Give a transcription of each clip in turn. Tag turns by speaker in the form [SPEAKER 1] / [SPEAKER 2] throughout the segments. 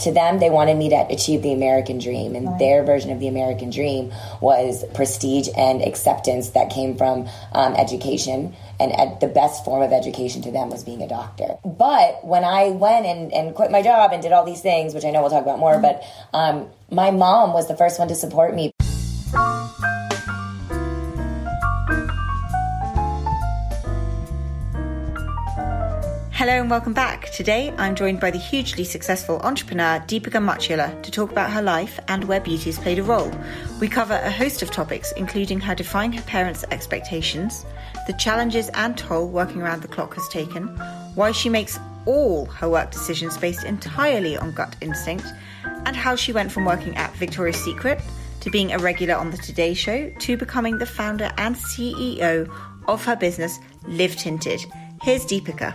[SPEAKER 1] To them, they wanted me to achieve the American dream, and their version of the American dream was prestige and acceptance that came from um, education. And ed- the best form of education to them was being a doctor. But when I went and, and quit my job and did all these things, which I know we'll talk about more, but um, my mom was the first one to support me.
[SPEAKER 2] Hello and welcome back. Today I'm joined by the hugely successful entrepreneur Deepica Mutyala to talk about her life and where beauty has played a role. We cover a host of topics, including how defying her parents' expectations, the challenges and toll working around the clock has taken, why she makes all her work decisions based entirely on gut instinct, and how she went from working at Victoria's Secret to being a regular on the Today Show to becoming the founder and CEO of her business, Live Tinted. Here's Deepika.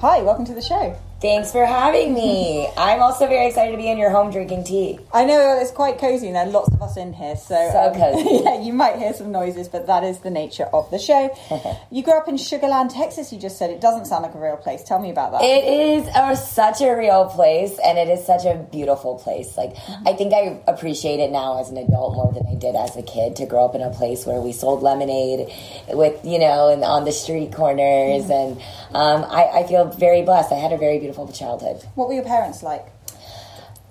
[SPEAKER 3] Hi, welcome to the show.
[SPEAKER 1] Thanks for having me. I'm also very excited to be in your home drinking tea.
[SPEAKER 3] I know it's quite cozy and there are lots of us in here, so,
[SPEAKER 1] So um, cozy.
[SPEAKER 3] yeah, you might hear some noises, but that is the nature of the show. you grew up in Sugarland, Texas. You just said it doesn't sound like a real place. Tell me about that.
[SPEAKER 1] It is a, such a real place, and it is such a beautiful place. Like mm-hmm. I think I appreciate it now as an adult more than I did as a kid. To grow up in a place where we sold lemonade, with you know, and on the street corners, mm-hmm. and um, I, I feel very blessed. I had a very beautiful childhood.
[SPEAKER 3] what were your parents like?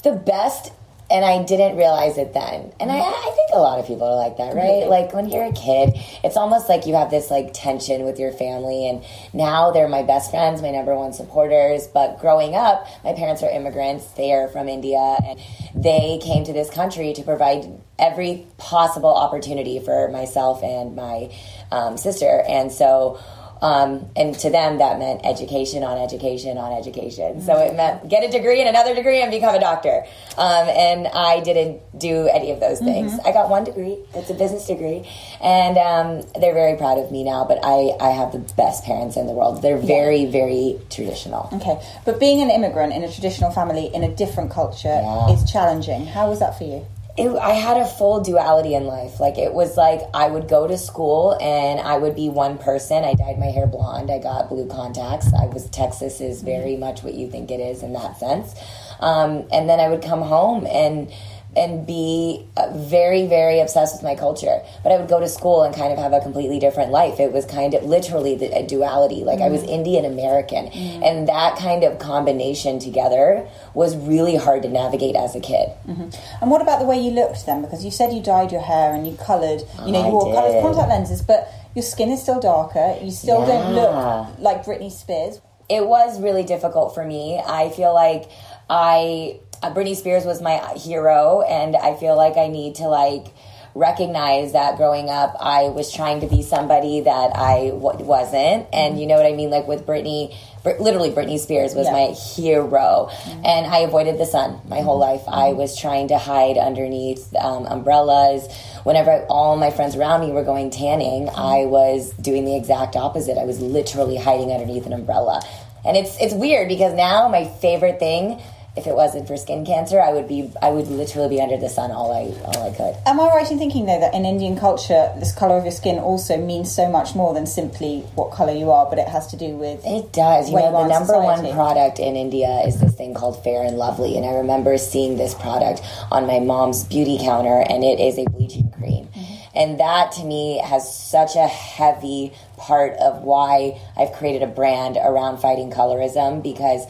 [SPEAKER 1] the best and I didn't realize it then. And I, I think a lot of people are like that, right? Like when you're a kid, it's almost like you have this like tension with your family. And now they're my best friends, my number one supporters. But growing up, my parents are immigrants. They are from India and they came to this country to provide every possible opportunity for myself and my um, sister. And so, um, and to them, that meant education on education on education. So it meant get a degree and another degree and become a doctor. Um, and I didn't do any of those things. I got one degree. It's a business degree. And um, they're very proud of me now, but I, I have the best parents in the world. They're very, very traditional.
[SPEAKER 3] Okay, but being an immigrant in a traditional family in a different culture
[SPEAKER 1] Yeah.
[SPEAKER 3] is challenging. How was that for you?
[SPEAKER 1] It, I had a full duality in life. Like it was like I would go to school and I would be one person. I dyed my hair blonde. I got blue contacts. I was Texas is very much what you think it is in that sense. Um, and then I would come home and and be uh, very very obsessed with my culture. But I would go to school and kind of have a completely different life. It was kind of literally the, a duality. Like I was mm. Indian American, mm. and that kind of combination together was really hard to navigate as a kid. Mm-hmm.
[SPEAKER 3] And what about the way you looked then? Because you said you dyed your hair and you coloured, you know, you wore coloured contact lenses, but your skin is still darker. You still don't look like Britney Spears.
[SPEAKER 1] it was really difficult for me. I feel like I uh, Britney Spears was my hero, and I feel like I need to like recognize that growing up I was trying to be somebody that I w- wasn't, and you know what I mean. Like with Britney, Br- literally Britney Spears was
[SPEAKER 3] Yeah.
[SPEAKER 1] my hero, and I avoided the sun my whole life. I was trying to hide underneath um, umbrellas. Whenever all my friends around me were going tanning, I was doing the exact opposite. I was literally hiding underneath an umbrella. And it's it's weird because now my favorite thing, if it wasn't for skin cancer, I would be I would literally be under the sun all I all I could.
[SPEAKER 3] Am I right in thinking though that in Indian culture, this colour of your skin also means so much more than simply what colour you are, but it has to do with
[SPEAKER 1] It does. You know, the number one product in India is this thing called Fair and Lovely. And I remember seeing this product on my mom's beauty counter, and it is a bleaching cream.
[SPEAKER 3] Mm-hmm.
[SPEAKER 1] And that to me has such a heavy part of why I've created a brand around fighting colorism because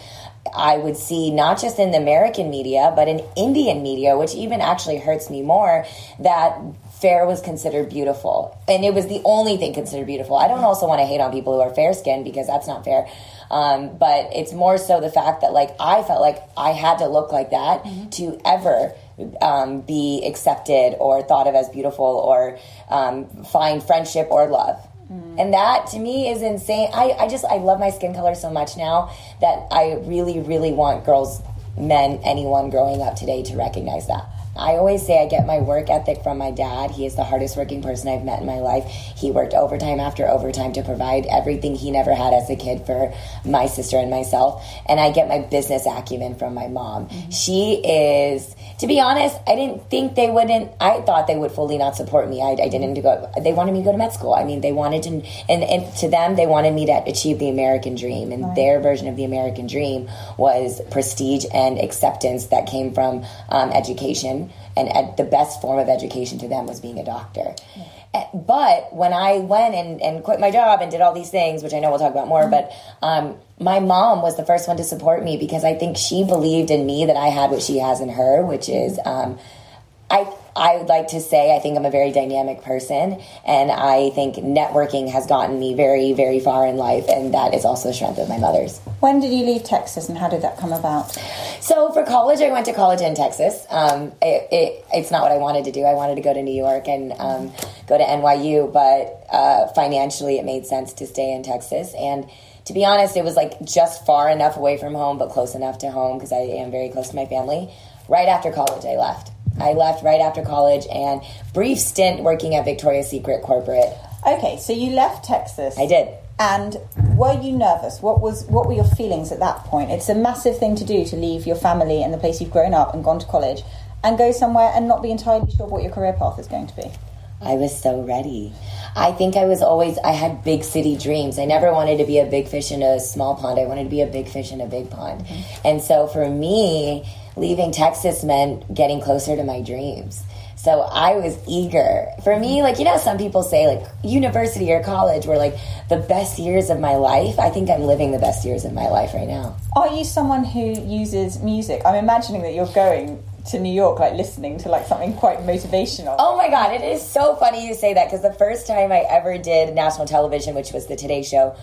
[SPEAKER 1] I would see not just in the American media, but in Indian media, which even actually hurts me more, that fair was considered beautiful. And it was the only thing considered beautiful. I don't also want to hate on people who are fair skinned because that's not fair. Um, but it's more so the fact that, like, I felt like I had to look like that to ever um, be accepted or thought of as beautiful or um, find friendship or love. Mm. And that to me is insane. I, I just, I love my skin color so much now that I really, really want girls, men, anyone growing up today to recognize that. I always say I get my work ethic from my dad. He is the hardest working person I've met in my life. He worked overtime after overtime to provide everything he never had as a kid for my sister and myself. And I get my business acumen from my mom. She is, to be honest, I didn't think they wouldn't, I thought they would fully not support me. I, I didn't go, they wanted me to go to med school. I mean, they wanted to, and, and to them, they wanted me to achieve the American dream. And their version of the American dream was prestige and acceptance that came from um, education and ed- the best form of education to them was being a doctor. Eh, But when I went and, and quit my job and did all these things, which I know we'll talk about more, but um, my mom was the first one to support me because I think she believed in me that I had what she has in her, which is um, I I would like to say I think I'm a very dynamic person, and I think networking has gotten me very very far in life, and that is also a strength of my mother's.
[SPEAKER 3] When did you leave Texas and how did that come about?
[SPEAKER 1] So for college, I went to college in Texas. Um, it, it, it's not what I wanted to do. I wanted to go to New York and um, go to NYU, but uh, financially, it made sense to stay in Texas. And to be honest, it was like just far enough away from home, but close enough to home because I am very close to my family. Right after college, I left. I left right after college and brief stint working at Victoria's Secret corporate.
[SPEAKER 3] Okay, so you left Texas.
[SPEAKER 1] I did.
[SPEAKER 3] And were you nervous? What was what were your feelings at that point? It's a massive thing to do to leave your family and the place you've grown up and gone to college and go somewhere and not be entirely sure what your career path is going to be.
[SPEAKER 1] I was so ready. I think I was always, I had big city dreams. I never wanted to be a big fish in a small pond. I wanted to be a big fish in a big pond. Mm-hmm. And so for me, leaving Texas meant getting closer to my dreams. So I was eager. For me, like, you know, some people say, like, university or college were like the best years of my life. I think I'm living the best years of my life right now.
[SPEAKER 3] Are you someone who uses music? I'm imagining that you're going to New York, like listening to like something quite motivational.
[SPEAKER 1] Oh my god, it is so funny you say that because the first time I ever did national television, which was the Today Show,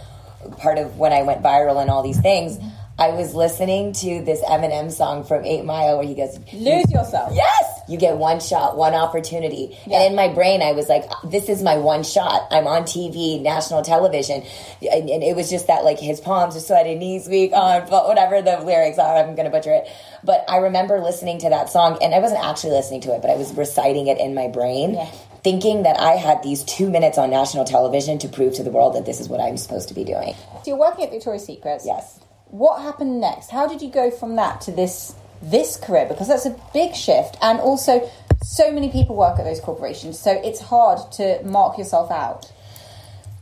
[SPEAKER 1] part of when I went viral and all these things, I was listening to this Eminem song from Eight Mile where he goes,
[SPEAKER 3] Lose yourself.
[SPEAKER 1] Yes, you get one shot, one opportunity. And in my brain, I was like, this is my one shot. I'm on TV, national television. And, and it was just that, like, his palms are sweaty, knees weak, on, but whatever the lyrics are, I'm going to butcher it. But I remember listening to that song, and I wasn't actually listening to it, but I was reciting it in my brain.
[SPEAKER 3] Yeah.
[SPEAKER 1] Thinking that I had these two minutes on national television to prove to the world that this is what I'm supposed to be doing.
[SPEAKER 3] So you're working at Victoria's Secrets.
[SPEAKER 1] Yes.
[SPEAKER 3] What happened next? How did you go from that to this this career? Because that's a big shift, and also so many people work at those corporations, so it's hard to mark yourself out.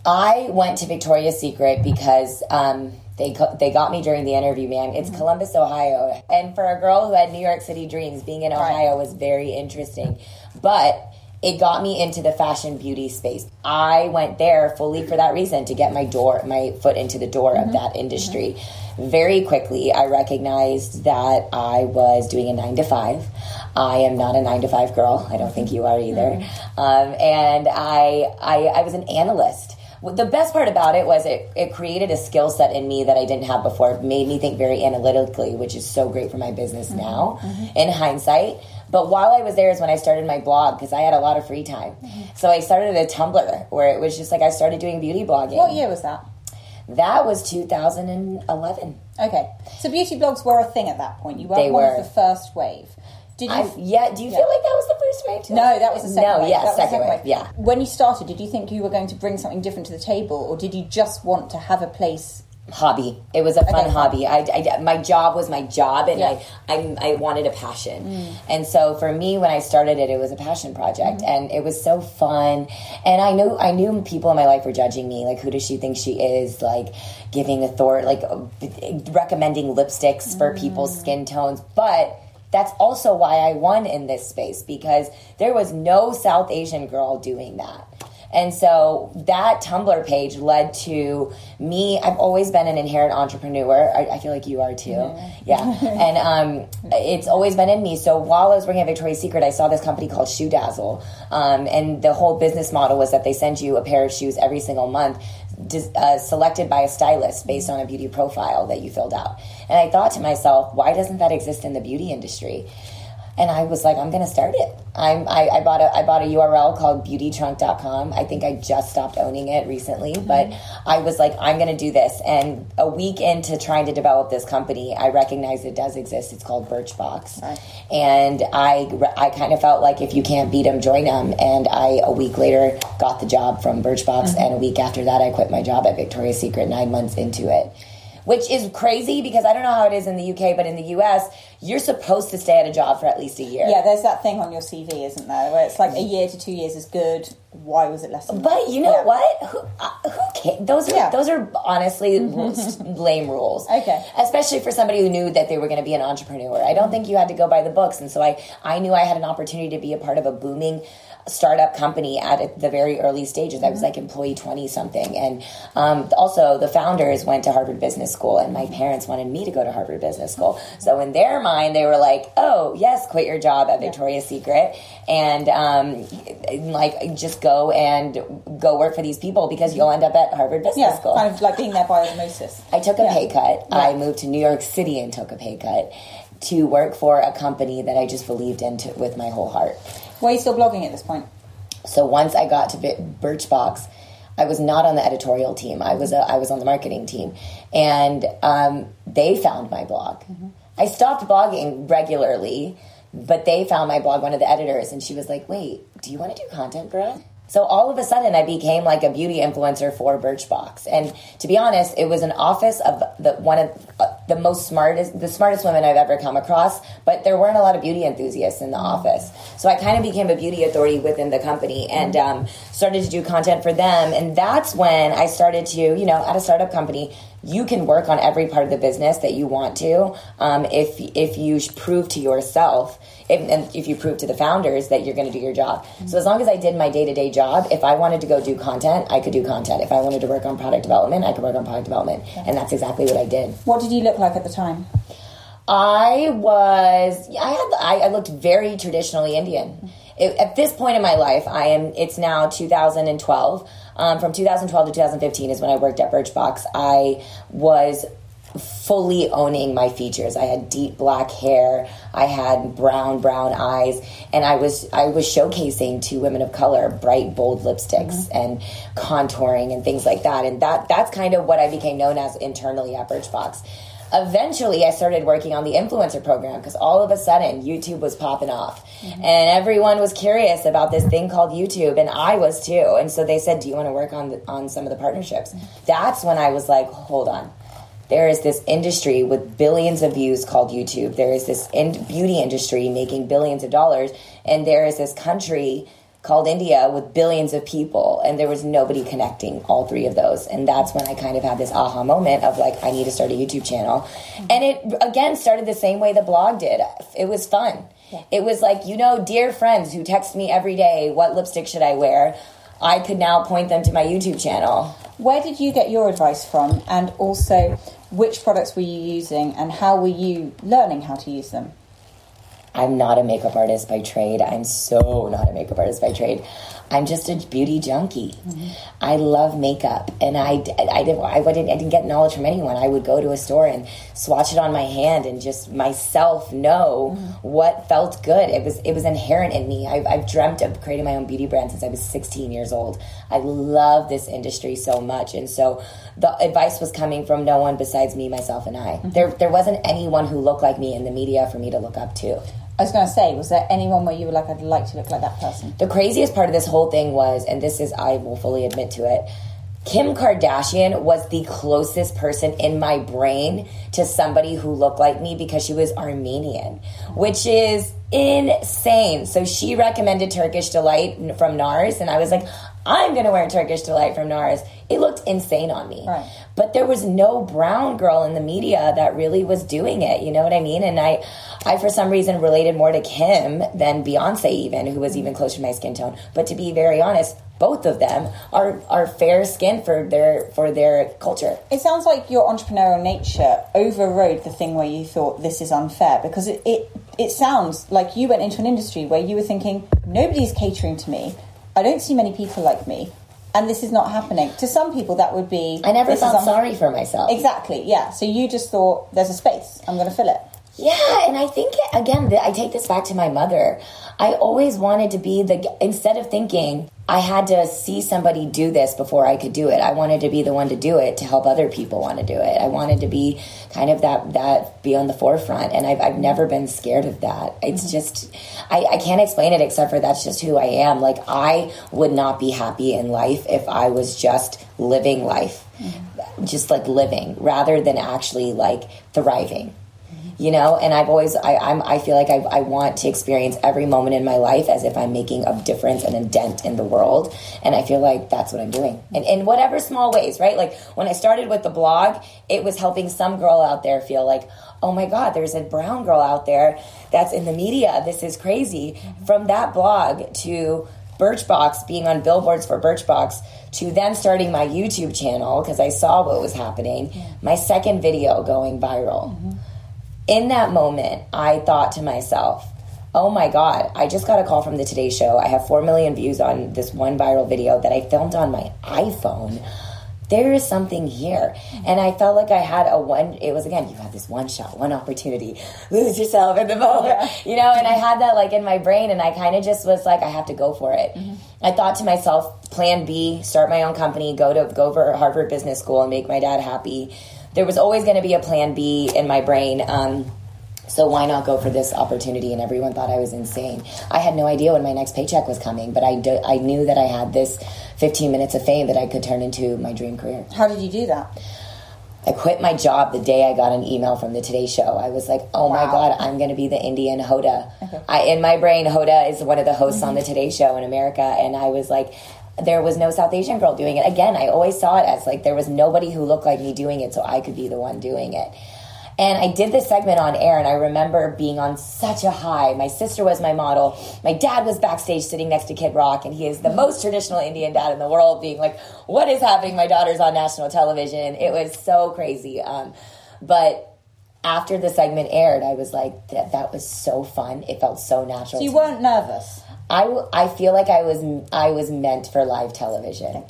[SPEAKER 1] I went to Victoria's Secret because um, they they got me during the interview. Man, it's mm-hmm. Columbus, Ohio, and for a girl who had New York City dreams, being in Ohio was very interesting. But it got me into the fashion beauty space. I went there fully for that reason to get my door, my foot into the door of mm-hmm. that industry. Mm-hmm. Very quickly, I recognized that I was doing a nine to five. I am not a nine to five girl. I don't think you are either. Mm-hmm. Um, and I, I, I was an analyst. The best part about it was it, it created a skill set in me that I didn't have before. It made me think very analytically, which is so great for my business mm-hmm. now mm-hmm. in hindsight. But while I was there is when I started my blog because I had a lot of free time. So I started a Tumblr where it was just like I started doing beauty blogging.
[SPEAKER 3] What year was that?
[SPEAKER 1] That was 2011.
[SPEAKER 3] Okay, so beauty blogs were a thing at that point. You were
[SPEAKER 1] They
[SPEAKER 3] one
[SPEAKER 1] were.
[SPEAKER 3] of the first wave. Did you?
[SPEAKER 1] I, yeah, do you feel like that was the first wave?
[SPEAKER 3] no, that was the second
[SPEAKER 1] No,
[SPEAKER 3] wave.
[SPEAKER 1] yeah,
[SPEAKER 3] the
[SPEAKER 1] second, wave. Yeah.
[SPEAKER 3] When you started, did you think you were going to bring something different to the table, or did you just want to have a place?
[SPEAKER 1] Hobby. It was a fun
[SPEAKER 3] Okay.
[SPEAKER 1] hobby. I, I- my job was my job, and
[SPEAKER 3] Yeah.
[SPEAKER 1] I, I I wanted a passion. Mm. And so for me, when I started it, it was a passion project, mm-hmm. and it was so fun. And I knew I knew people in my life were judging me, like who does she think she is, like giving authority, like recommending lipsticks for people's mm. skin tones, but. That's also why I won in this space because there was no South Asian girl doing that. And so that Tumblr page led to me. I've always been an inherent entrepreneur. I, I feel like you are too. Yeah. and um, it's always been in me. So while I was working at Victoria's Secret, I saw this company called Shoe Dazzle. Um, and the whole business model was that they send you a pair of shoes every single month. Uh, selected by a stylist based on a beauty profile that you filled out. And I thought to myself, why doesn't that exist in the beauty industry? And I was like, I'm going to start it. I'm, I, I bought a I bought a URL called beautytrunk.com. I think I just stopped owning it recently, mm-hmm. but I was like, I'm going to do this. And a week into trying to develop this company, I recognized it does exist. It's called Birchbox, and I I kind of felt like if you can't beat them, join them. And I a week later got the job from Birchbox, mm-hmm. and a week after that, I quit my job at Victoria's Secret. Nine months into it which is crazy because I don't know how it is in the UK, but in the US, you're supposed to stay at a job for at least a year.
[SPEAKER 3] Yeah, there's that thing on your CV, isn't there, where it's like a year to two years is good. Why was it less than that?
[SPEAKER 1] But you know
[SPEAKER 3] Yeah.
[SPEAKER 1] what? Who, uh, who cares? Those are
[SPEAKER 3] Yeah.
[SPEAKER 1] those are honestly rules- lame rules.
[SPEAKER 3] Okay.
[SPEAKER 1] especially for somebody who knew that they were going to be an entrepreneur. I don't think you had to go by the books, and so I I knew I had an opportunity to be a part of a booming startup company at the very early stages. I was like employee twenty something, and um, also the founders went to Harvard Business School, and my parents wanted me to go to Harvard Business School. So in their mind, they were like, "Oh yes, quit your job at Victoria's Secret and um, like just go and go work for these people because you'll end up at Harvard Business
[SPEAKER 3] yeah,
[SPEAKER 1] School."
[SPEAKER 3] kind of like being there by osmosis.
[SPEAKER 1] I took a
[SPEAKER 3] Yeah.
[SPEAKER 1] pay cut. I moved to New York City and took a pay cut to work for a company that I just believed into with my whole heart.
[SPEAKER 3] Why are you still blogging at this point?
[SPEAKER 1] So once I got to Birchbox, I was not on the editorial team. I was a, I was on the marketing team, and um, they found my blog. I stopped blogging regularly, but they found my blog. One of the editors, and she was like, "Wait, do you want to do content, girl?" So all of a sudden, I became like a beauty influencer for Birchbox. And to be honest, it was an office of the one of uh, the most smartest, the smartest women I've ever come across. But there weren't a lot of beauty enthusiasts in the office, so I kind of became a beauty authority within the company and um, started to do content for them. And that's when I started to, you know, at a startup company, you can work on every part of the business that you want to um, if if you prove to yourself and if you prove to the founders that you're going to do your job. So as long as I did my day to day job, if I wanted to go do content, I could do content. If I wanted to work on product development, I could work on product development, and that's exactly what I did.
[SPEAKER 3] What did you look like at the time?
[SPEAKER 1] I was, I had, I, looked very traditionally Indian. It, at this point in my life, I am. It's now 2012. Um, from 2012 to 2015 is when I worked at Birchbox. I was fully owning my features. I had deep black hair, I had brown brown eyes, and I was I was showcasing to women of color bright bold lipsticks mm-hmm. and contouring and things like that. And that that's kind of what I became known as internally at Birchbox. Eventually, I started working on the influencer program because all of a sudden YouTube was popping off, mm-hmm. and everyone was curious about this thing called YouTube, and I was too. And so they said, "Do you want to work on the, on some of the partnerships?" Mm-hmm. That's when I was like, "Hold on." There is this industry with billions of views called YouTube. There is this in- beauty industry making billions of dollars, and there is this country called India with billions of people, and there was nobody connecting all three of those. And that's when I kind of had this aha moment of like, I need to start a YouTube channel. Mm-hmm. And it again started the same way the blog did. It was fun. It was like, you know, dear friends who text me every day, what lipstick should I wear? I could now point them to my YouTube channel.
[SPEAKER 3] Where did you get your advice from? And also, which products were you using and how were you learning how to use them?
[SPEAKER 1] I'm not a makeup artist by trade. I'm so not a makeup artist by trade. I'm just a beauty junkie. I love makeup, and I, I, didn't I wouldn't I didn't get knowledge from anyone. I would go to a store and swatch it on my hand and just myself know what felt good. It was it was inherent in me. I've, I've dreamt of creating my own beauty brand since I was 16 years old. I love this industry so much, and so the advice was coming from no one besides me, myself, and I. There there wasn't anyone who looked like me in the media for me to look up to.
[SPEAKER 3] I was going to say, was there anyone where you were like, I'd like to look like that person?
[SPEAKER 1] The craziest part of this whole thing was, and this is, I will fully admit to it, Kim Kardashian was the closest person in my brain to somebody who looked like me because she was Armenian, which is insane. So she recommended Turkish Delight from NARS, and I was like, I'm going to wear Turkish Delight from NARS. It looked insane on me.
[SPEAKER 3] Right.
[SPEAKER 1] But there was no brown girl in the media that really was doing it. You know what I mean? And I, I for some reason related more to Kim than Beyonce, even who was even closer to my skin tone. But to be very honest, both of them are are fair skinned for their for their culture.
[SPEAKER 3] It sounds like your entrepreneurial nature overrode the thing where you thought this is unfair because it, it, it sounds like you went into an industry where you were thinking, nobody's catering to me. I don't see many people like me. And this is not happening. To some people, that would be.
[SPEAKER 1] I never felt
[SPEAKER 3] un-
[SPEAKER 1] sorry for myself.
[SPEAKER 3] Exactly, yeah. So you just thought, there's a space. I'm going to fill it.
[SPEAKER 1] Yeah, and I think again, I take this back to my mother. I always wanted to be the instead of thinking I had to see somebody do this before I could do it. I wanted to be the one to do it to help other people want to do it. I wanted to be kind of that that be on the forefront, and I've I've never been scared of that. It's just I, I can't explain it except for that's just who I am. Like I would not be happy in life if I was just living life, mm-hmm. just like living rather than actually like thriving you know? And i've always I, I'm, I feel like I, I want to experience every moment in my life as if i'm making a difference and a dent in the world. And i feel like that's what i'm doing. And in whatever small ways right? Like when i started with the blog it was helping some girl out there feel like oh my god there's a brown girl out there that's in the media. This is crazy. From that blog to birchbox being on billboards for birchbox to then starting my youtube channel because i saw what was happening. My second video going viral mm-hmm. In that moment, I thought to myself, oh my God, I just got a call from the Today Show. I have 4 million views on this one viral video that I filmed on my iPhone. There is something here. And I felt like I had a one, it was again, you have this one shot, one opportunity, lose yourself in the moment, you know? And I had that like in my brain and I kind of just was like, I have to go for it. I thought to myself, plan B, start my own company, go to, go for Harvard Business School and make my dad happy there was always going to be a plan B in my brain. Um, so why not go for this opportunity? And everyone thought I was insane. I had no idea when my next paycheck was coming, but I, do, I knew that I had this 15 minutes of fame that I could turn into my dream career.
[SPEAKER 3] How did you do that?
[SPEAKER 1] I quit my job the day I got an email from the Today Show. I was like, "Oh my god, I'm going to be the Indian Hoda." I, in my brain, Hoda is one of the hosts on mm-hmm. the Today Show in America, and I was like, there was no South Asian girl doing it. Again, I always saw it as like there was nobody who looked like me doing it, so I could be the one doing it. And I did this segment on air, and I remember being on such a high. My sister was my model. My dad was backstage sitting next to Kid Rock, and he is the most traditional Indian dad in the world, being like, What is happening? My daughter's on national television. It was so crazy. Um, but after the segment aired, I was like, that, that was so fun. It felt so natural.
[SPEAKER 3] So you weren't nervous.
[SPEAKER 1] I, I feel like I was I was meant for live television.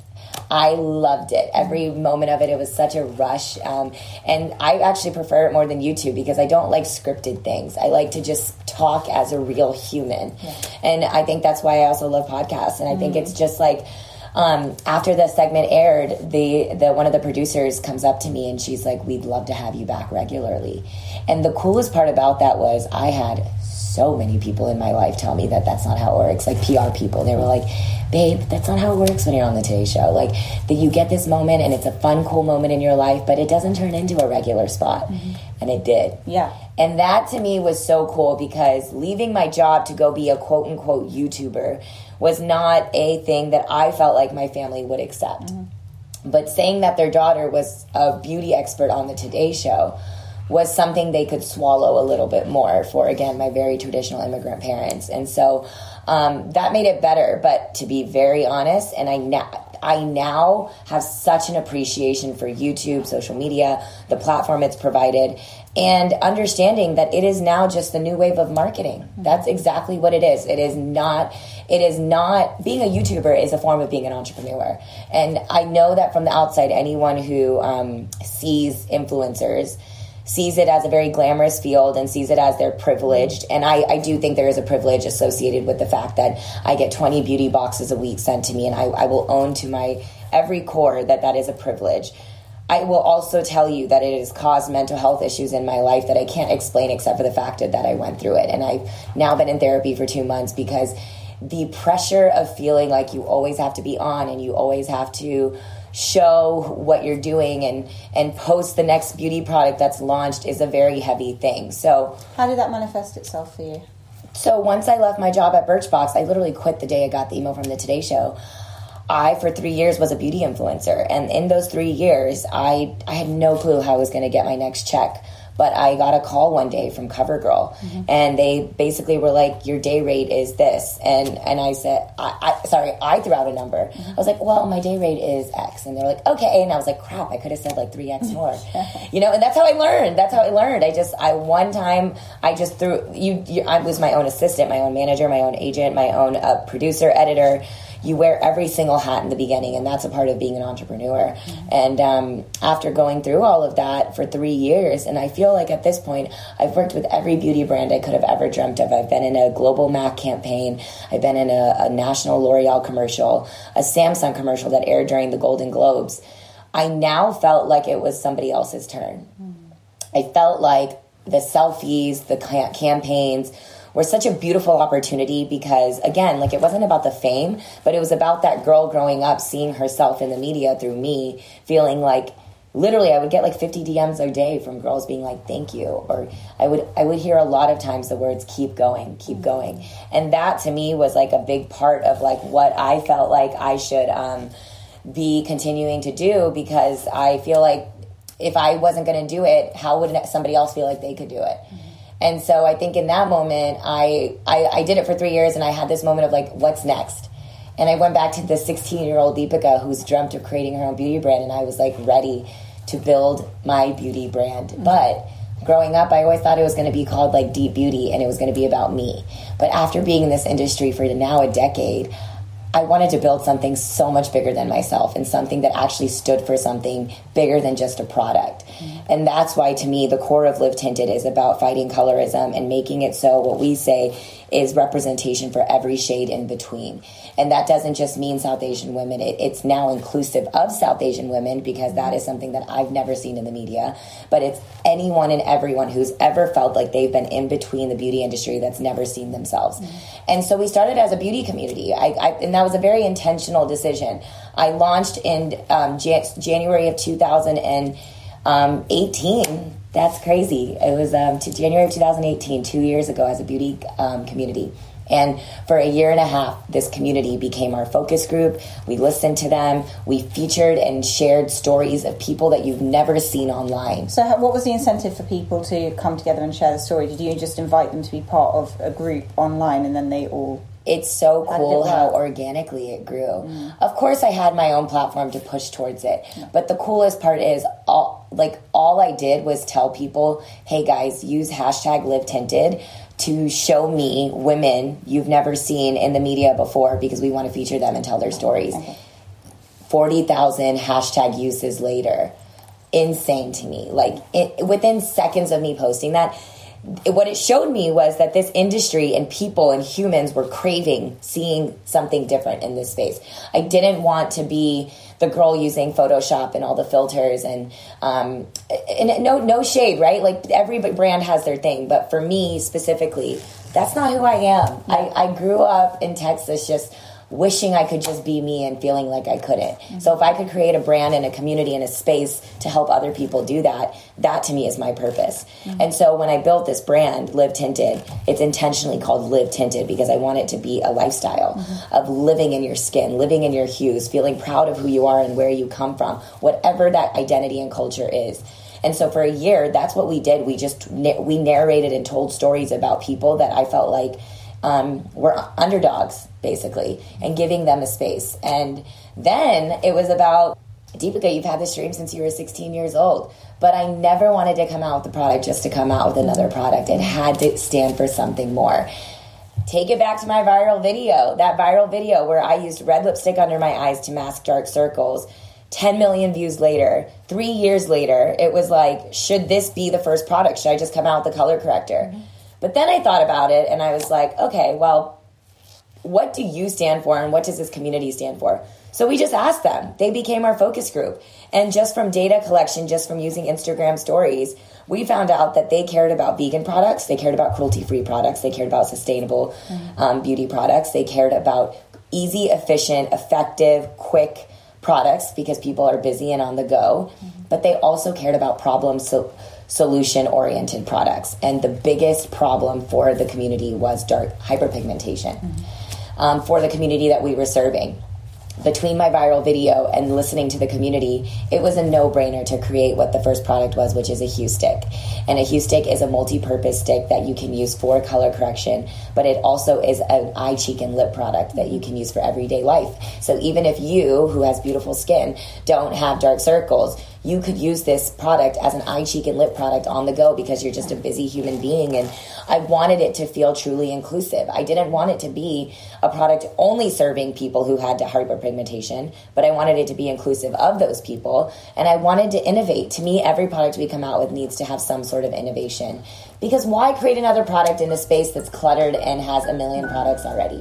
[SPEAKER 1] I loved it. Every moment of it, it was such a rush. Um, and I actually prefer it more than YouTube because I don't like scripted things. I like to just talk as a real human. And I think that's why I also love podcasts. And I think it's just like, um, after the segment aired, the, the one of the producers comes up to me and she's like, "We'd love to have you back regularly." And the coolest part about that was I had so many people in my life tell me that that's not how it works. Like PR people, they were like, "Babe, that's not how it works when you're on the Today Show. Like that you get this moment and it's a fun, cool moment in your life, but it doesn't turn into a regular spot." Mm-hmm. And it did.
[SPEAKER 3] Yeah.
[SPEAKER 1] And that to me was so cool because leaving my job to go be a quote unquote YouTuber was not a thing that I felt like my family would accept. Mm-hmm. But saying that their daughter was a beauty expert on the Today Show was something they could swallow a little bit more for, again, my very traditional immigrant parents. And so um, that made it better. But to be very honest, and I now. I now have such an appreciation for YouTube, social media, the platform it's provided, and understanding that it is now just the new wave of marketing. That's exactly what it is. It is not it is not being a YouTuber is a form of being an entrepreneur. And I know that from the outside anyone who um, sees influencers sees it as a very glamorous field and sees it as they're privileged. And I, I do think there is a privilege associated with the fact that I get 20 beauty boxes a week sent to me, and I, I will own to my every core that that is a privilege. I will also tell you that it has caused mental health issues in my life that I can't explain except for the fact that I went through it. And I've now been in therapy for two months because the pressure of feeling like you always have to be on and you always have to show what you're doing and and post the next beauty product that's launched is a very heavy thing. So
[SPEAKER 3] How did that manifest itself for you?
[SPEAKER 1] so once I left my job at Birchbox, I literally quit the day I got the email from the Today Show. I for three years was a beauty influencer, and in those three years, I I had no clue how I was going to get my next check. But I got a call one day from CoverGirl, and they basically were like, "Your day rate is this," and and I said, I, I sorry, I threw out a number. I was like, "Well, my day rate is X," and they're like, "Okay," and I was like, "Crap, I could have said like three X more," you know. And that's how I learned. That's how I learned. I just I one time I just threw you. you I was my own assistant, my own manager, my own agent, my own uh, producer, editor you wear every single hat in the beginning, and that's a part of being an entrepreneur. And um, after going through all of that for three years, and I feel like at this point, I've worked with every beauty brand I could have ever dreamt of. I've been in a global MAC campaign, I've been in a, a national L'Oreal commercial, a Samsung commercial that aired during the Golden Globes. I now felt like it was somebody else's turn. I felt like the selfies, the ca- campaigns were such a beautiful opportunity because, again, like it wasn't about the fame, but it was about that girl growing up, seeing herself in the media through me, feeling like literally I would get like 50 DMs a day from girls being like thank you or I would I would hear a lot of times the words keep going keep going. And that to me was like a big part of like what I felt like I should um, be continuing to do because I feel like if I wasn't going to do it how would somebody else feel like they could do it and so I think in that moment I, I I did it for three years and I had this moment of like what's next and I went back to the 16 year old Deepica who's dreamt of creating her own beauty brand, and I was like ready to build my beauty brand. Mm-hmm. But growing up, I always thought it was going to be called like Deep Beauty and it was going to be about me. But after being in this industry for now a decade, I wanted to build something so much bigger than myself and something that actually stood for something bigger than just a product. Mm-hmm. And that's why, to me, the core of Live Tinted is about fighting colorism and making it so what we say is representation for every shade in between. And that doesn't just mean South Asian women, it, it's now inclusive of South Asian women because that is something that I've never seen in the media. But it's anyone and everyone who's ever felt like they've been in between the beauty industry that's never seen themselves. Mm-hmm. And so we started as a beauty community, I, I, and that was a very intentional decision. I launched in um, Jan- January of 2018. Um, that's crazy. It was um, to January of 2018, two years ago, as a beauty um, community. And for a year and a half, this community became our focus group. We listened to them. We featured and shared stories of people that you've never seen online.
[SPEAKER 3] So, what was the incentive for people to come together and share the story? Did you just invite them to be part of a group online and then they all
[SPEAKER 1] it's so cool how organically it grew. Mm. Of course, I had my own platform to push towards it, but the coolest part is all like all I did was tell people, "Hey guys, use hashtag Live Tinted." To show me women you've never seen in the media before because we want to feature them and tell their stories. Okay. 40,000 hashtag uses later. Insane to me. Like, it, within seconds of me posting that, what it showed me was that this industry and people and humans were craving seeing something different in this space. I didn't want to be the girl using Photoshop and all the filters and um, and no no shade, right? Like every brand has their thing, but for me specifically, that's not who I am. I, I grew up in Texas just wishing I could just be me and feeling like I couldn't. Mm-hmm. So if I could create a brand and a community and a space to help other people do that, that to me is my purpose. Mm-hmm. And so when I built this brand, Live Tinted, it's intentionally called Live Tinted because I want it to be a lifestyle mm-hmm. of living in your skin, living in your hues, feeling proud of who you are and where you come from, whatever that identity and culture is. And so for a year, that's what we did. We just we narrated and told stories about people that I felt like um, were underdogs, basically, and giving them a space. And then it was about Deepica, you've had this dream since you were 16 years old, but I never wanted to come out with a product just to come out with another product. It had to stand for something more. Take it back to my viral video, that viral video where I used red lipstick under my eyes to mask dark circles. 10 million views later, three years later, it was like, should this be the first product? Should I just come out with the color corrector? Mm-hmm. But then I thought about it and I was like, okay, well, what do you stand for and what does this community stand for? So we just asked them. They became our focus group. And just from data collection, just from using Instagram stories, we found out that they cared about vegan products, they cared about cruelty free products, they cared about sustainable mm-hmm. um, beauty products, they cared about easy, efficient, effective, quick products because people are busy and on the go. Mm-hmm. But they also cared about problems. So solution oriented products. And the biggest problem for the community was dark hyperpigmentation mm-hmm. um, for the community that we were serving. Between my viral video and listening to the community, it was a no brainer to create what the first product was, which is a hue stick. And a hue stick is a multi purpose stick that you can use for color correction, but it also is an eye, cheek, and lip product that you can use for everyday life. So even if you, who has beautiful skin, don't have dark circles, you could use this product as an eye, cheek, and lip product on the go because you're just a busy human being. And I wanted it to feel truly inclusive. I didn't want it to be a product only serving people who had hyperpigmentation, but I wanted it to be inclusive of those people. And I wanted to innovate. To me, every product we come out with needs to have some sort of innovation. Because why create another product in a space that's cluttered and has a million products already?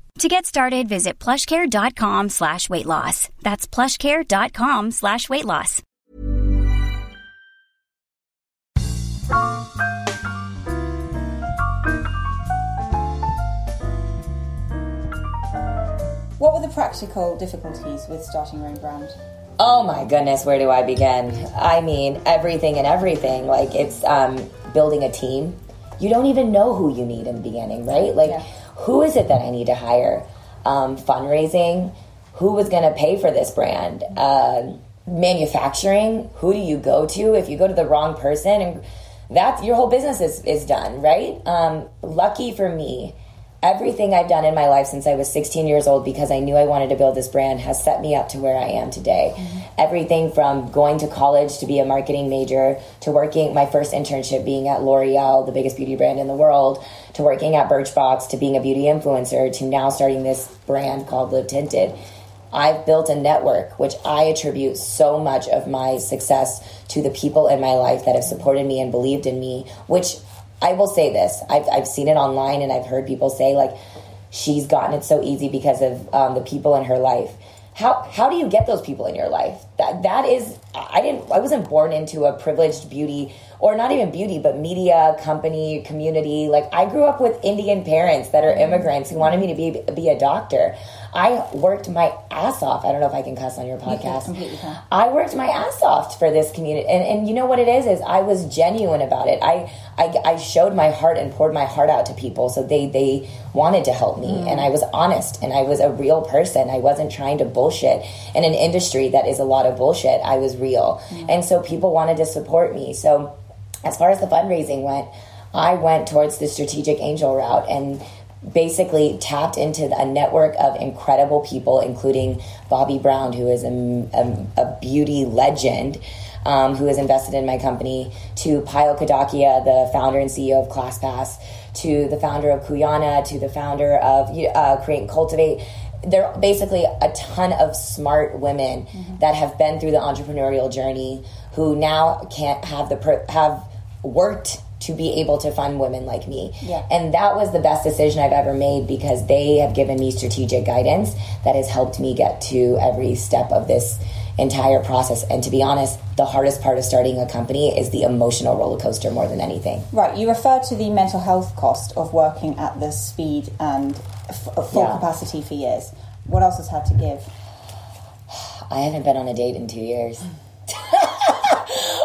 [SPEAKER 4] To get started, visit plushcare.com slash weight loss. That's plushcare.com slash weight loss.
[SPEAKER 3] What were the practical difficulties with starting your own brand?
[SPEAKER 1] Oh my goodness, where do I begin? I mean, everything and everything. Like, it's um, building a team. You don't even know who you need in the beginning, right? Like,
[SPEAKER 3] Yeah.
[SPEAKER 1] Who is it that I need to hire? Um, fundraising. Who was going to pay for this brand? Uh, manufacturing. Who do you go to if you go to the wrong person? And that's your whole business is, is done, right? Um, lucky for me, everything I've done in my life since I was 16 years old because I knew I wanted to build this brand has set me up to where I am today. Mm-hmm. Everything from going to college to be a marketing major to working my first internship being at L'Oreal, the biggest beauty brand in the world, to working at Birchbox to being a beauty influencer to now starting this brand called Live Tinted. I've built a network, which I attribute so much of my success to the people in my life that have supported me and believed in me, which I will say this. I've, I've seen it online and I've heard people say, like, she's gotten it so easy because of um, the people in her life. How, how do you get those people in your life? That that is I didn't I wasn't born into a privileged beauty or not even beauty but media company community like I grew up with Indian parents that are immigrants who wanted me to be be a doctor. I worked my ass off. I don't know if I can cuss on your podcast.
[SPEAKER 3] completely.
[SPEAKER 1] I worked my ass off for this community, and, and you know what it is? Is I was genuine about it. I, I I showed my heart and poured my heart out to people, so they they wanted to help me, and I was honest, and I was a real person. I wasn't trying to bullshit in an industry that is a lot of bullshit. I was real, and so people wanted to support me. So as far as the fundraising went, I went towards the strategic angel route and basically tapped into a network of incredible people, including Bobbi Brown, who is a, a, a beauty legend. Um, who has invested in my company, to Payal Kadakia, the founder and CEO of ClassPass, to the founder of Cuyana, to the founder of uh, Create and Cultivate there are basically a ton of smart women that have been through the entrepreneurial journey who now can't have the per- have worked to be able to fund women like me.
[SPEAKER 3] Yeah.
[SPEAKER 1] And that was the best decision I've ever made because they have given me strategic guidance that has helped me get to every step of this entire process. And to be honest, the hardest part of starting a company is the emotional roller coaster more than anything.
[SPEAKER 3] Right, you refer to the mental health cost of working at the speed and f- uh, full
[SPEAKER 1] Yeah.
[SPEAKER 3] capacity for years. What else has had to give?
[SPEAKER 1] I haven't been on a date in two years.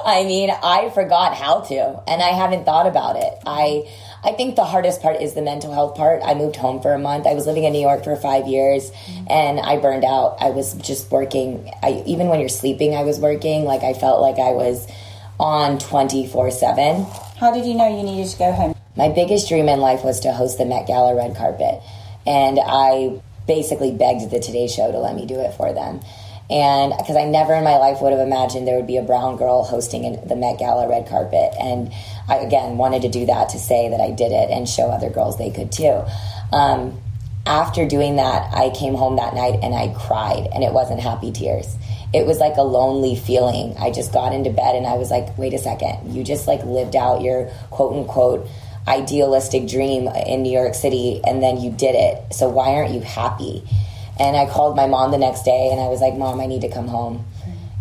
[SPEAKER 1] I mean, I forgot how to, and I haven't thought about it. I, I think the hardest part is the mental health part. I moved home for a month. I was living in New York for five years, mm-hmm. and I burned out. I was just working. I, even when you're sleeping, I was working. Like I felt like I was on twenty four seven.
[SPEAKER 3] How did you know you needed to go home?
[SPEAKER 1] My biggest dream in life was to host the Met Gala red carpet. And I basically begged the Today Show to let me do it for them. And because I never in my life would have imagined there would be a brown girl hosting in the Met Gala red carpet. And I, again, wanted to do that to say that I did it and show other girls they could too. Um, after doing that, I came home that night and I cried, and it wasn't happy tears. it was like a lonely feeling. I just got into bed and I was like, wait a second, you just like lived out your quote unquote idealistic dream in New York City and then you did it. So why aren't you happy? And I called my mom the next day and I was like, Mom, I need to come home.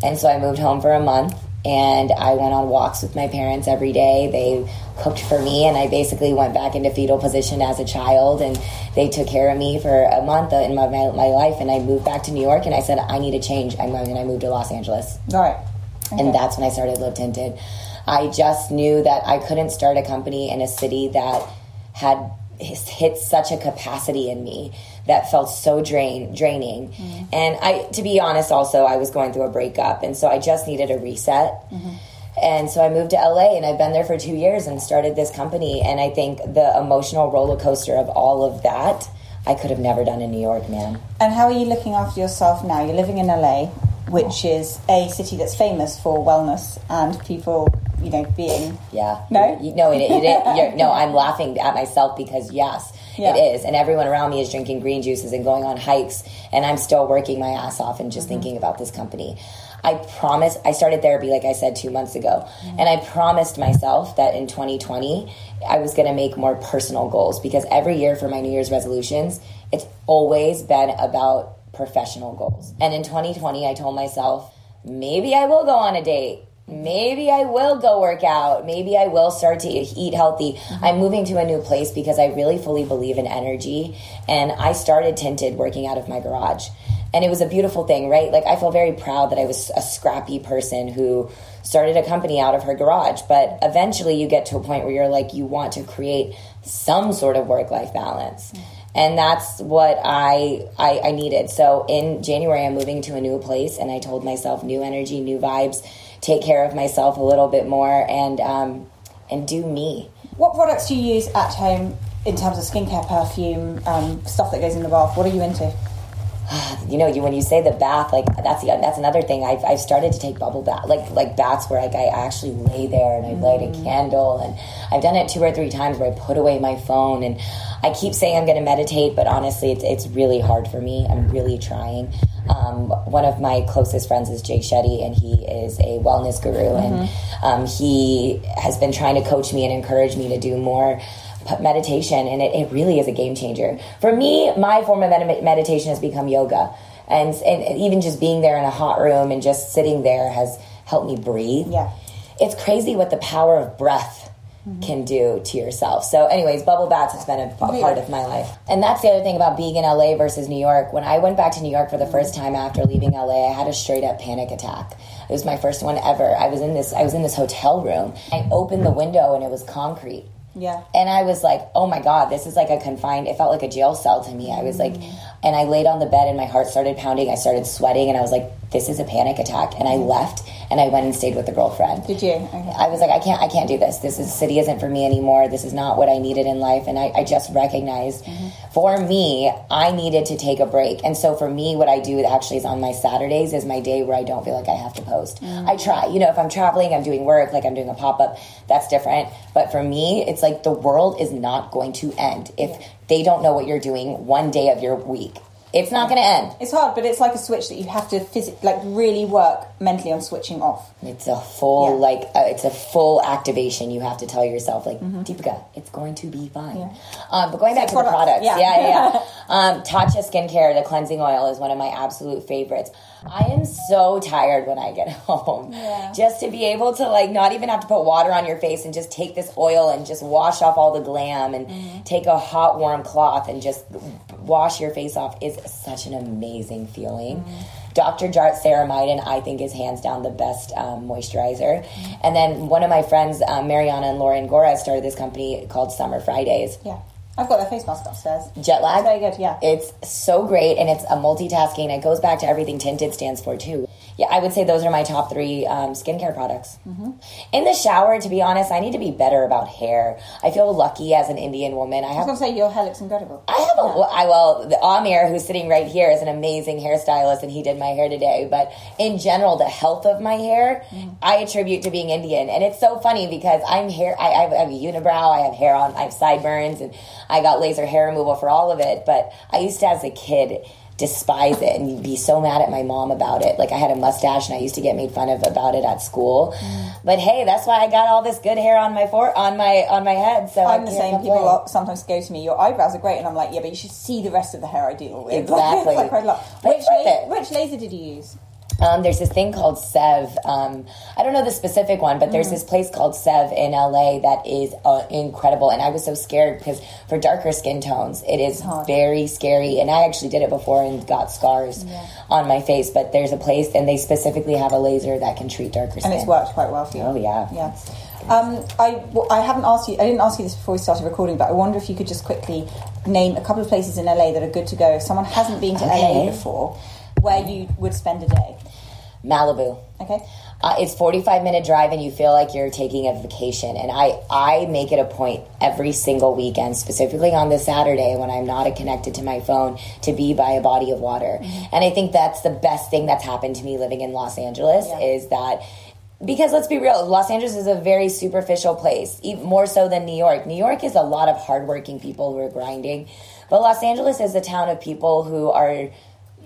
[SPEAKER 1] And so I moved home for a month and I went on walks with my parents every day. They cooked for me and I basically went back into fetal position as a child and they took care of me for a month in my, my, my life and I moved back to New York and I said, I need a change. I'm going and I moved to Los Angeles.
[SPEAKER 3] All right.
[SPEAKER 1] And that's when I started Live Tinted. I just knew that I couldn't start a company in a city that had hit such a capacity in me that felt so drain draining. Mm-hmm. And I to be honest also I was going through a breakup and so I just needed a reset. Mm-hmm. And so I moved to LA and I've been there for 2 years and started this company and I think the emotional roller coaster of all of that I could have never done in New York, man.
[SPEAKER 3] And how are you looking after yourself now? You're living in LA, which is a city that's famous for wellness and people, you know, being.
[SPEAKER 1] Yeah.
[SPEAKER 3] No?
[SPEAKER 1] You, no, it, it, it, you're, no, I'm laughing at myself because yes,
[SPEAKER 3] Yeah.
[SPEAKER 1] it is. And everyone around me is drinking green juices and going on hikes. And I'm still working my ass off and just mm-hmm. thinking about this company. I promise, I started therapy, like I said, two months ago. Mm-hmm. And I promised myself that in 2020, I was going to make more personal goals because every year for my New Year's resolutions, it's always been about professional goals. And in 2020, I told myself, maybe I will go on a date. Maybe I will go work out. Maybe I will start to eat healthy. Mm-hmm. I'm moving to a new place because I really fully believe in energy. And I started tinted working out of my garage. And it was a beautiful thing, right? Like, I feel very proud that I was a scrappy person who started a company out of her garage. But eventually, you get to a point where you're like, you want to create some sort of work life balance mm-hmm. and that's what I, I I needed. So in January, I'm moving to a new place, and I told myself new energy, new vibes, take care of myself a little bit more, and um, and do me.
[SPEAKER 3] What products do you use at home in terms of skincare, perfume, um, stuff that goes in the bath? What are you into?
[SPEAKER 1] You know, you when you say the bath, like that's the, that's another thing. I've, I've started to take bubble bath, like like baths where like I actually lay there and I light a candle, and I've done it two or three times where I put away my phone, and I keep saying I'm going to meditate, but honestly, it's it's really hard for me. I'm really trying. Um, one of my closest friends is Jay Shetty, and he is a wellness guru, and um, he has been trying to coach me and encourage me to do more meditation, and it, it really is a game changer. For me, my form of med- meditation has become yoga, and, and and even just being there in a hot room and just sitting there has helped me breathe.
[SPEAKER 3] Yeah.
[SPEAKER 1] It's crazy what the power of breath can do to yourself. So, anyways, bubble baths has been a, part of my life. And that's the other thing about being in LA versus New York. When I went back to New York for the first time after leaving LA, I had a straight up panic attack. It was my first one ever. I was in this I was in this hotel room. I opened the window and it was concrete.
[SPEAKER 3] Yeah.
[SPEAKER 1] And I was like, oh my God, this is like a confined, it felt like a jail cell to me. I was like, mm. and I laid on the bed and my heart started pounding. I started sweating and I was like, this is a panic attack. And I left and I went and stayed with a girlfriend.
[SPEAKER 3] Did you? Okay.
[SPEAKER 1] I was like, I can't, I can't do this. This is, city isn't for me anymore. This is not what I needed in life. And I, I just recognized mm-hmm. for me, I needed to take a break. And so for me, what I do actually is on my Saturdays is my day where I don't feel like I have to post. Mm. I try, you know, if I'm traveling, I'm doing work, like I'm doing a pop up, that's different. But for me, it's like the world is not going to end if they don't know what you're doing one day of your week. It's not going to end.
[SPEAKER 3] It's hard, but it's like a switch that you have to phys- like really work mentally on switching off.
[SPEAKER 1] It's a full
[SPEAKER 3] Yeah.
[SPEAKER 1] like uh, it's a full activation. You have to tell yourself like Deepica, it's going to be fine. Um, but going back to the
[SPEAKER 3] products, yeah.
[SPEAKER 1] yeah, yeah. yeah. um, Tatcha skincare, the cleansing oil is one of my absolute favorites. I am so tired when I get home. Yeah. Just to be able to like not even have to put water on your face and just take this oil and just wash off all the glam and take a hot warm cloth and just wash your face off is such an amazing feeling. Dr. Jart Ceramide, I think, is hands down the best um, moisturizer. And then one of my friends, um, Marianna and Lauren Gora, started this company called Summer Fridays.
[SPEAKER 3] Yeah. I've got their face mask upstairs.
[SPEAKER 1] Jet lag?
[SPEAKER 3] It's very good, yeah.
[SPEAKER 1] It's so great, and it's a multitasking. It goes back to everything Tinted stands for, too. Yeah, I would say those are my top three um, skincare products.
[SPEAKER 3] Mm-hmm.
[SPEAKER 1] In the shower, to be honest, I need to be better about hair. I feel lucky as an Indian woman. I
[SPEAKER 3] I was going to say your hair looks incredible.
[SPEAKER 1] I have a I well, the Amir who's sitting right here is an amazing hairstylist, and he did my hair today. But in general, the health of my hair, I attribute to being Indian, and it's so funny because I'm hair. I, I have a unibrow. I have hair on. I have sideburns, and I got laser hair removal for all of it. But I used to, as a kid. Despise it and you'd be so mad at my mom about it. Like I had a mustache and I used to get made fun of about it at school. But hey, that's why I got all this good hair on my for on my on my head. So
[SPEAKER 3] I'm the same. People sometimes go to me, your eyebrows are great, and I'm like, yeah, but you should see the rest of the hair I deal with.
[SPEAKER 1] Exactly.
[SPEAKER 3] Like lot. Which, la- which laser did you use?
[SPEAKER 1] Um, there's this thing called Sev. Um, I don't know the specific one, but
[SPEAKER 3] Mm.
[SPEAKER 1] there's this place called Sev in LA that is uh, incredible. And I was so scared because for darker skin tones, it is very scary. And I actually did it before and got scars on my face. But there's a place, and they specifically have a laser that can treat darker skin.
[SPEAKER 3] And it's worked quite well for you.
[SPEAKER 1] Oh yeah,
[SPEAKER 3] Yeah. Um, I, well, I haven't asked you, I didn't ask you this before we started recording, but I wonder if you could just quickly name a couple of places in LA that are good to go if someone hasn't been to LA before, where you would spend a day.
[SPEAKER 1] Malibu.
[SPEAKER 3] Okay?
[SPEAKER 1] Uh, it's 45 minute drive and you feel like you're taking a vacation and I, I make it a point every single weekend specifically on this saturday when i'm not connected to my phone to be by a body of water and i think that's the best thing that's happened to me living in los angeles is that because let's be real los angeles is a very superficial place even more so than new york new york is a lot of hardworking people who are grinding but los angeles is a town of people who are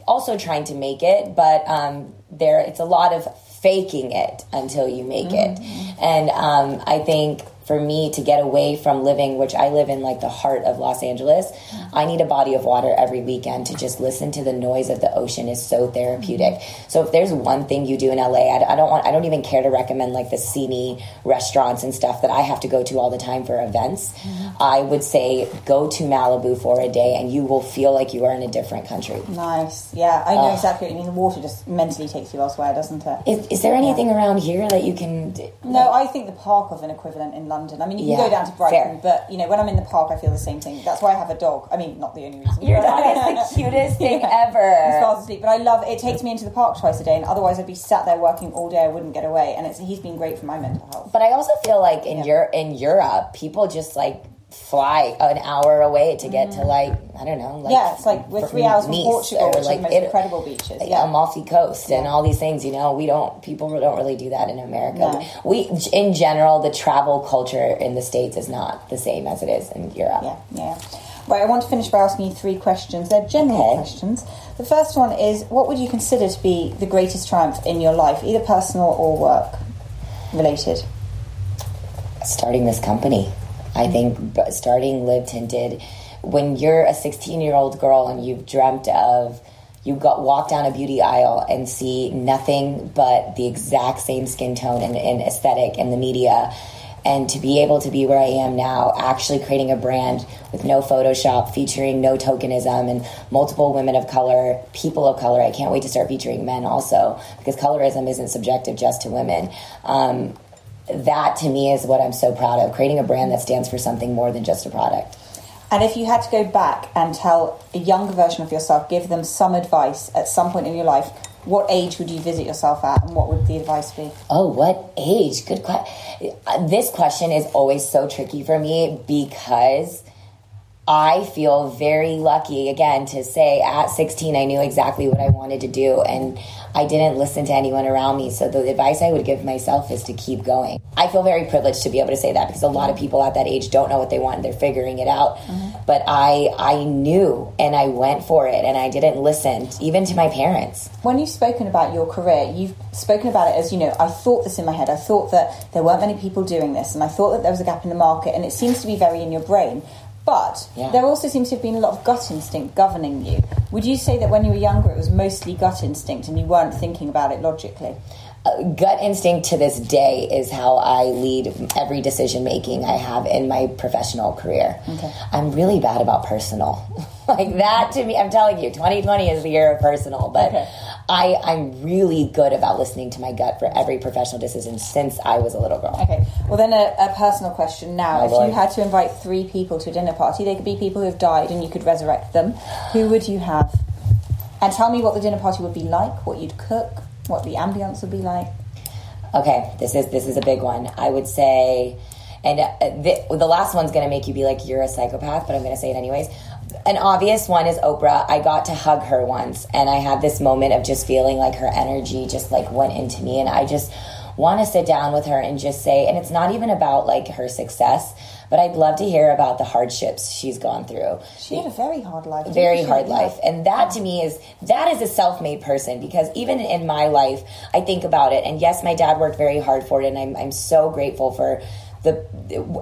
[SPEAKER 1] also trying to make it, but um, there it's a lot of faking it until you make it. And um, I think for me to get away from living, which I live in like the heart of Los Angeles, I need a body of water every weekend to just listen to the noise of the ocean is so therapeutic. Mm-hmm. So if there's one thing you do in LA, I, I don't want, I don't even care to recommend like the sceney restaurants and stuff that I have to go to all the time for events. Mm-hmm. I would say go to Malibu for a day and you will feel like you are in a different country.
[SPEAKER 3] Nice. Yeah, I know exactly what you mean. The water just mentally takes you elsewhere, doesn't it?
[SPEAKER 1] Is, is there anything around here that you can?
[SPEAKER 3] No, I think the park of an equivalent in London. I mean, you can
[SPEAKER 1] Yeah,
[SPEAKER 3] go down to Brighton,
[SPEAKER 1] fair.
[SPEAKER 3] but you know, when I'm in the park, I feel the same thing. That's why I have a dog. I mean, not the only reason.
[SPEAKER 1] Your dog is the cutest thing
[SPEAKER 3] He's
[SPEAKER 1] ever.
[SPEAKER 3] fast asleep, but I love it. Takes me into the park twice a day, and otherwise I'd be sat there working all day. I wouldn't get away, and it's, he's been great for my mental health.
[SPEAKER 1] But I also feel like in Europe, in Europe, people just like fly an hour away to get to like I don't know. Like
[SPEAKER 3] Mm. yeah, it's like we're three hours from
[SPEAKER 1] Nice
[SPEAKER 3] Portugal,
[SPEAKER 1] or like Italy.
[SPEAKER 3] incredible beaches.
[SPEAKER 1] like
[SPEAKER 3] yeah.
[SPEAKER 1] Amalfi Coast and all these things. You know, we don't. People don't really do that in America.
[SPEAKER 3] No.
[SPEAKER 1] We, in general, the travel culture in the states is not the same as it is in Europe.
[SPEAKER 3] Yeah, yeah. Right, I want to finish by asking you three questions. They're general
[SPEAKER 1] Okay.
[SPEAKER 3] questions. The first one is what would you consider to be the greatest triumph in your life, either personal or work related?
[SPEAKER 1] starting this company. I think starting Live Tinted, when you're a 16 year old girl and you've dreamt of, you got walk down a beauty aisle and see nothing but the exact same skin tone and, and aesthetic in the media. And to be able to be where I am now, actually creating a brand with no Photoshop, featuring no tokenism, and multiple women of color, people of color. I can't wait to start featuring men also, because colorism isn't subjective just to women. Um, that to me is what I'm so proud of creating a brand that stands for something more than just a product.
[SPEAKER 3] And if you had to go back and tell a younger version of yourself, give them some advice at some point in your life, what age would you visit yourself at and what would the advice be?
[SPEAKER 1] Oh, what age? Good question. This question is always so tricky for me because I feel very lucky again to say at 16 I knew exactly what I wanted to do and I didn't listen to anyone around me. So the advice I would give myself is to keep going. I feel very privileged to be able to say that because a lot of people at that age don't know what they want and they're figuring it out. Mm-hmm. But I I knew and I went for it and I didn't listen even to my parents.
[SPEAKER 3] When you've spoken about your career, you've spoken about it as, you know, I thought this in my head. I thought that there weren't many people doing this, and I thought that there was a gap in the market, and it seems to be very in your brain. But
[SPEAKER 1] Yeah.
[SPEAKER 3] there also seems to have been a lot of gut instinct governing you. Would you say that when you were younger, it was mostly gut instinct and you weren't thinking about it logically?
[SPEAKER 1] Gut instinct to this day is how I lead every decision making I have in my professional career. I'm really bad about personal. like that to me, I'm telling you, 2020 is the year of personal, but
[SPEAKER 3] Okay.
[SPEAKER 1] I, I'm really good about listening to my gut for every professional decision since I was a little girl.
[SPEAKER 3] Okay. Well, then a, a personal question now.
[SPEAKER 1] Oh,
[SPEAKER 3] if you had to invite three people to a dinner party, they could be people who have died and you could resurrect them. Who would you have? And tell me what the dinner party would be like, what you'd cook, what the ambience would be like.
[SPEAKER 1] Okay, this is this is a big one. I would say, and uh, the, the last one's going to make you be like you're a psychopath, but I'm going to say it anyways. An obvious one is Oprah. I got to hug her once, and I had this moment of just feeling like her energy just like went into me, and I just want to sit down with her and just say, and it's not even about like her success, but I'd love to hear about the hardships she's gone through.
[SPEAKER 3] She had a very hard life.
[SPEAKER 1] Very hard
[SPEAKER 3] Yeah.
[SPEAKER 1] life. And that to me is that is a self-made person because even in my life, I think about it. And yes, my dad worked very hard for it, and I'm I'm so grateful for the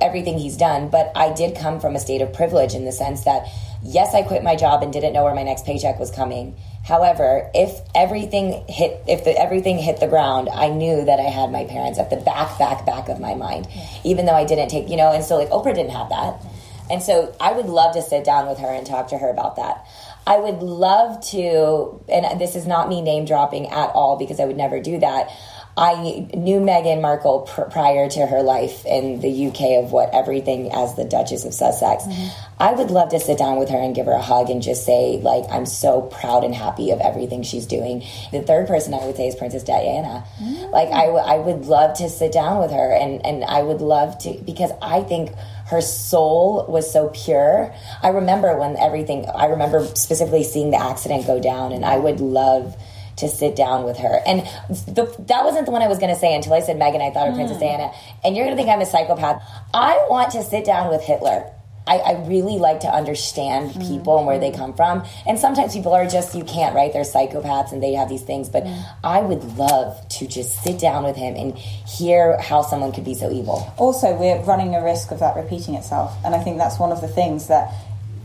[SPEAKER 1] everything he's done. But I did come from a state of privilege in the sense that yes, I quit my job and didn't know where my next paycheck was coming. However, if everything hit if the, everything hit the ground, I knew that I had my parents at the back, back, back of my mind, even though I didn't take you know. And so like Oprah didn't have that. And so I would love to sit down with her and talk to her about that. I would love to, and this is not me name dropping at all because I would never do that. I knew Meghan Markle pr- prior to her life in the UK of what everything as the Duchess of Sussex. Mm-hmm. I would love to sit down with her and give her a hug and just say, like, I'm so proud and happy of everything she's doing. The third person I would say is Princess Diana. Mm. Like, I, w- I would love to sit down with her and, and I would love to, because I think her soul was so pure. I remember when everything, I remember specifically seeing the accident go down, and I would love to sit down with her. And the, that wasn't the one I was going to say until I said Meghan. I thought of Princess mm. Diana. And you're going to think I'm a psychopath. I want to sit down with Hitler. I, I really like to understand mm. people and where they come from. And sometimes people are just, you can't, right? They're psychopaths and they have these things. But mm. I would love to just sit down with him and hear how someone could be so evil.
[SPEAKER 3] also we're running a risk of that repeating itself and i think that's one of the things that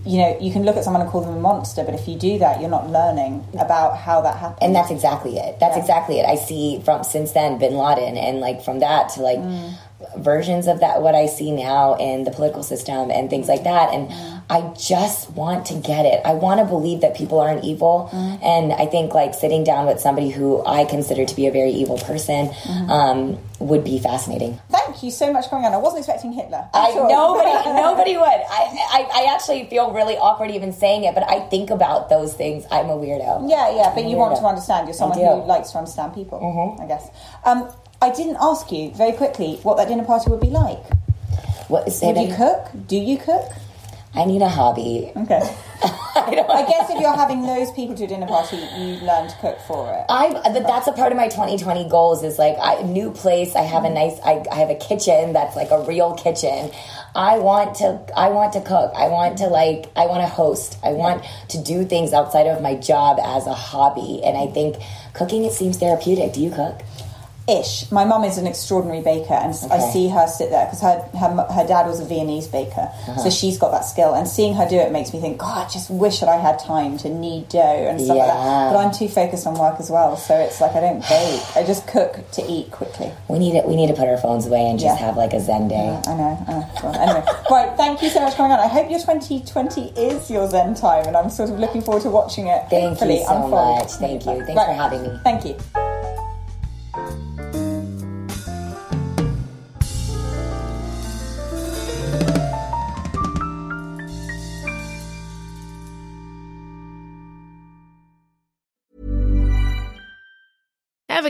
[SPEAKER 3] you know you can look at someone and call them a monster but if you do that you're not learning about how that happened
[SPEAKER 1] And that's exactly it. That's exactly it. I see from since then Bin Laden, and like from that to like mm. versions of that, what I see now in the political system and things like that. And mm. I just want to get it. I want to believe that people aren't evil. Mm. And I think like sitting down with somebody who I consider to be a very evil person um, would be fascinating.
[SPEAKER 3] Thank you so much for coming on i wasn't expecting hitler
[SPEAKER 1] I
[SPEAKER 3] all.
[SPEAKER 1] nobody nobody would. I, I I actually feel really awkward even saying it, but I think about those things. I'm a weirdo.
[SPEAKER 3] yeah yeah but you want to understand you're someone.
[SPEAKER 1] Mm-hmm.
[SPEAKER 3] who likes to understand people i guess um, i didn't ask you very quickly what that dinner party would be like
[SPEAKER 1] What is say
[SPEAKER 3] would you cook do you cook
[SPEAKER 1] I need a hobby.
[SPEAKER 3] okay
[SPEAKER 1] I
[SPEAKER 3] i guess if you're having those people to a dinner party you learn to cook for it
[SPEAKER 1] I that's a part of my 2020 goals is like I new place. I have a nice I, I have a kitchen that's like a real kitchen. I want to I want to cook. I want to like I want to host. I want to do things outside of my job as a hobby. And I think cooking it seems therapeutic. Do you cook?
[SPEAKER 3] Ish. My mum is an extraordinary baker, and s I I
[SPEAKER 1] Okay.
[SPEAKER 3] see her sit there because her, her her dad was a Viennese baker,
[SPEAKER 1] Uh-huh.
[SPEAKER 3] so she's got that skill. And seeing her do it makes me think, God, I just wish that I had time to knead dough and stuff like that. But I'm too focused on work as well, so it's like I don't bake. I just cook to eat quickly.
[SPEAKER 1] We need it. We need to put our phones away and just
[SPEAKER 3] Yeah.
[SPEAKER 1] have like a Zen day.
[SPEAKER 3] I know. I know. Well, anyway, right. Thank you so much for coming on. I hope your 2020 is your Zen time, and I'm sort of looking forward to watching it.
[SPEAKER 1] Thank
[SPEAKER 3] hopefully
[SPEAKER 1] you so
[SPEAKER 3] unfold.
[SPEAKER 1] much. Thank you. Thanks for having me.
[SPEAKER 3] Thank you.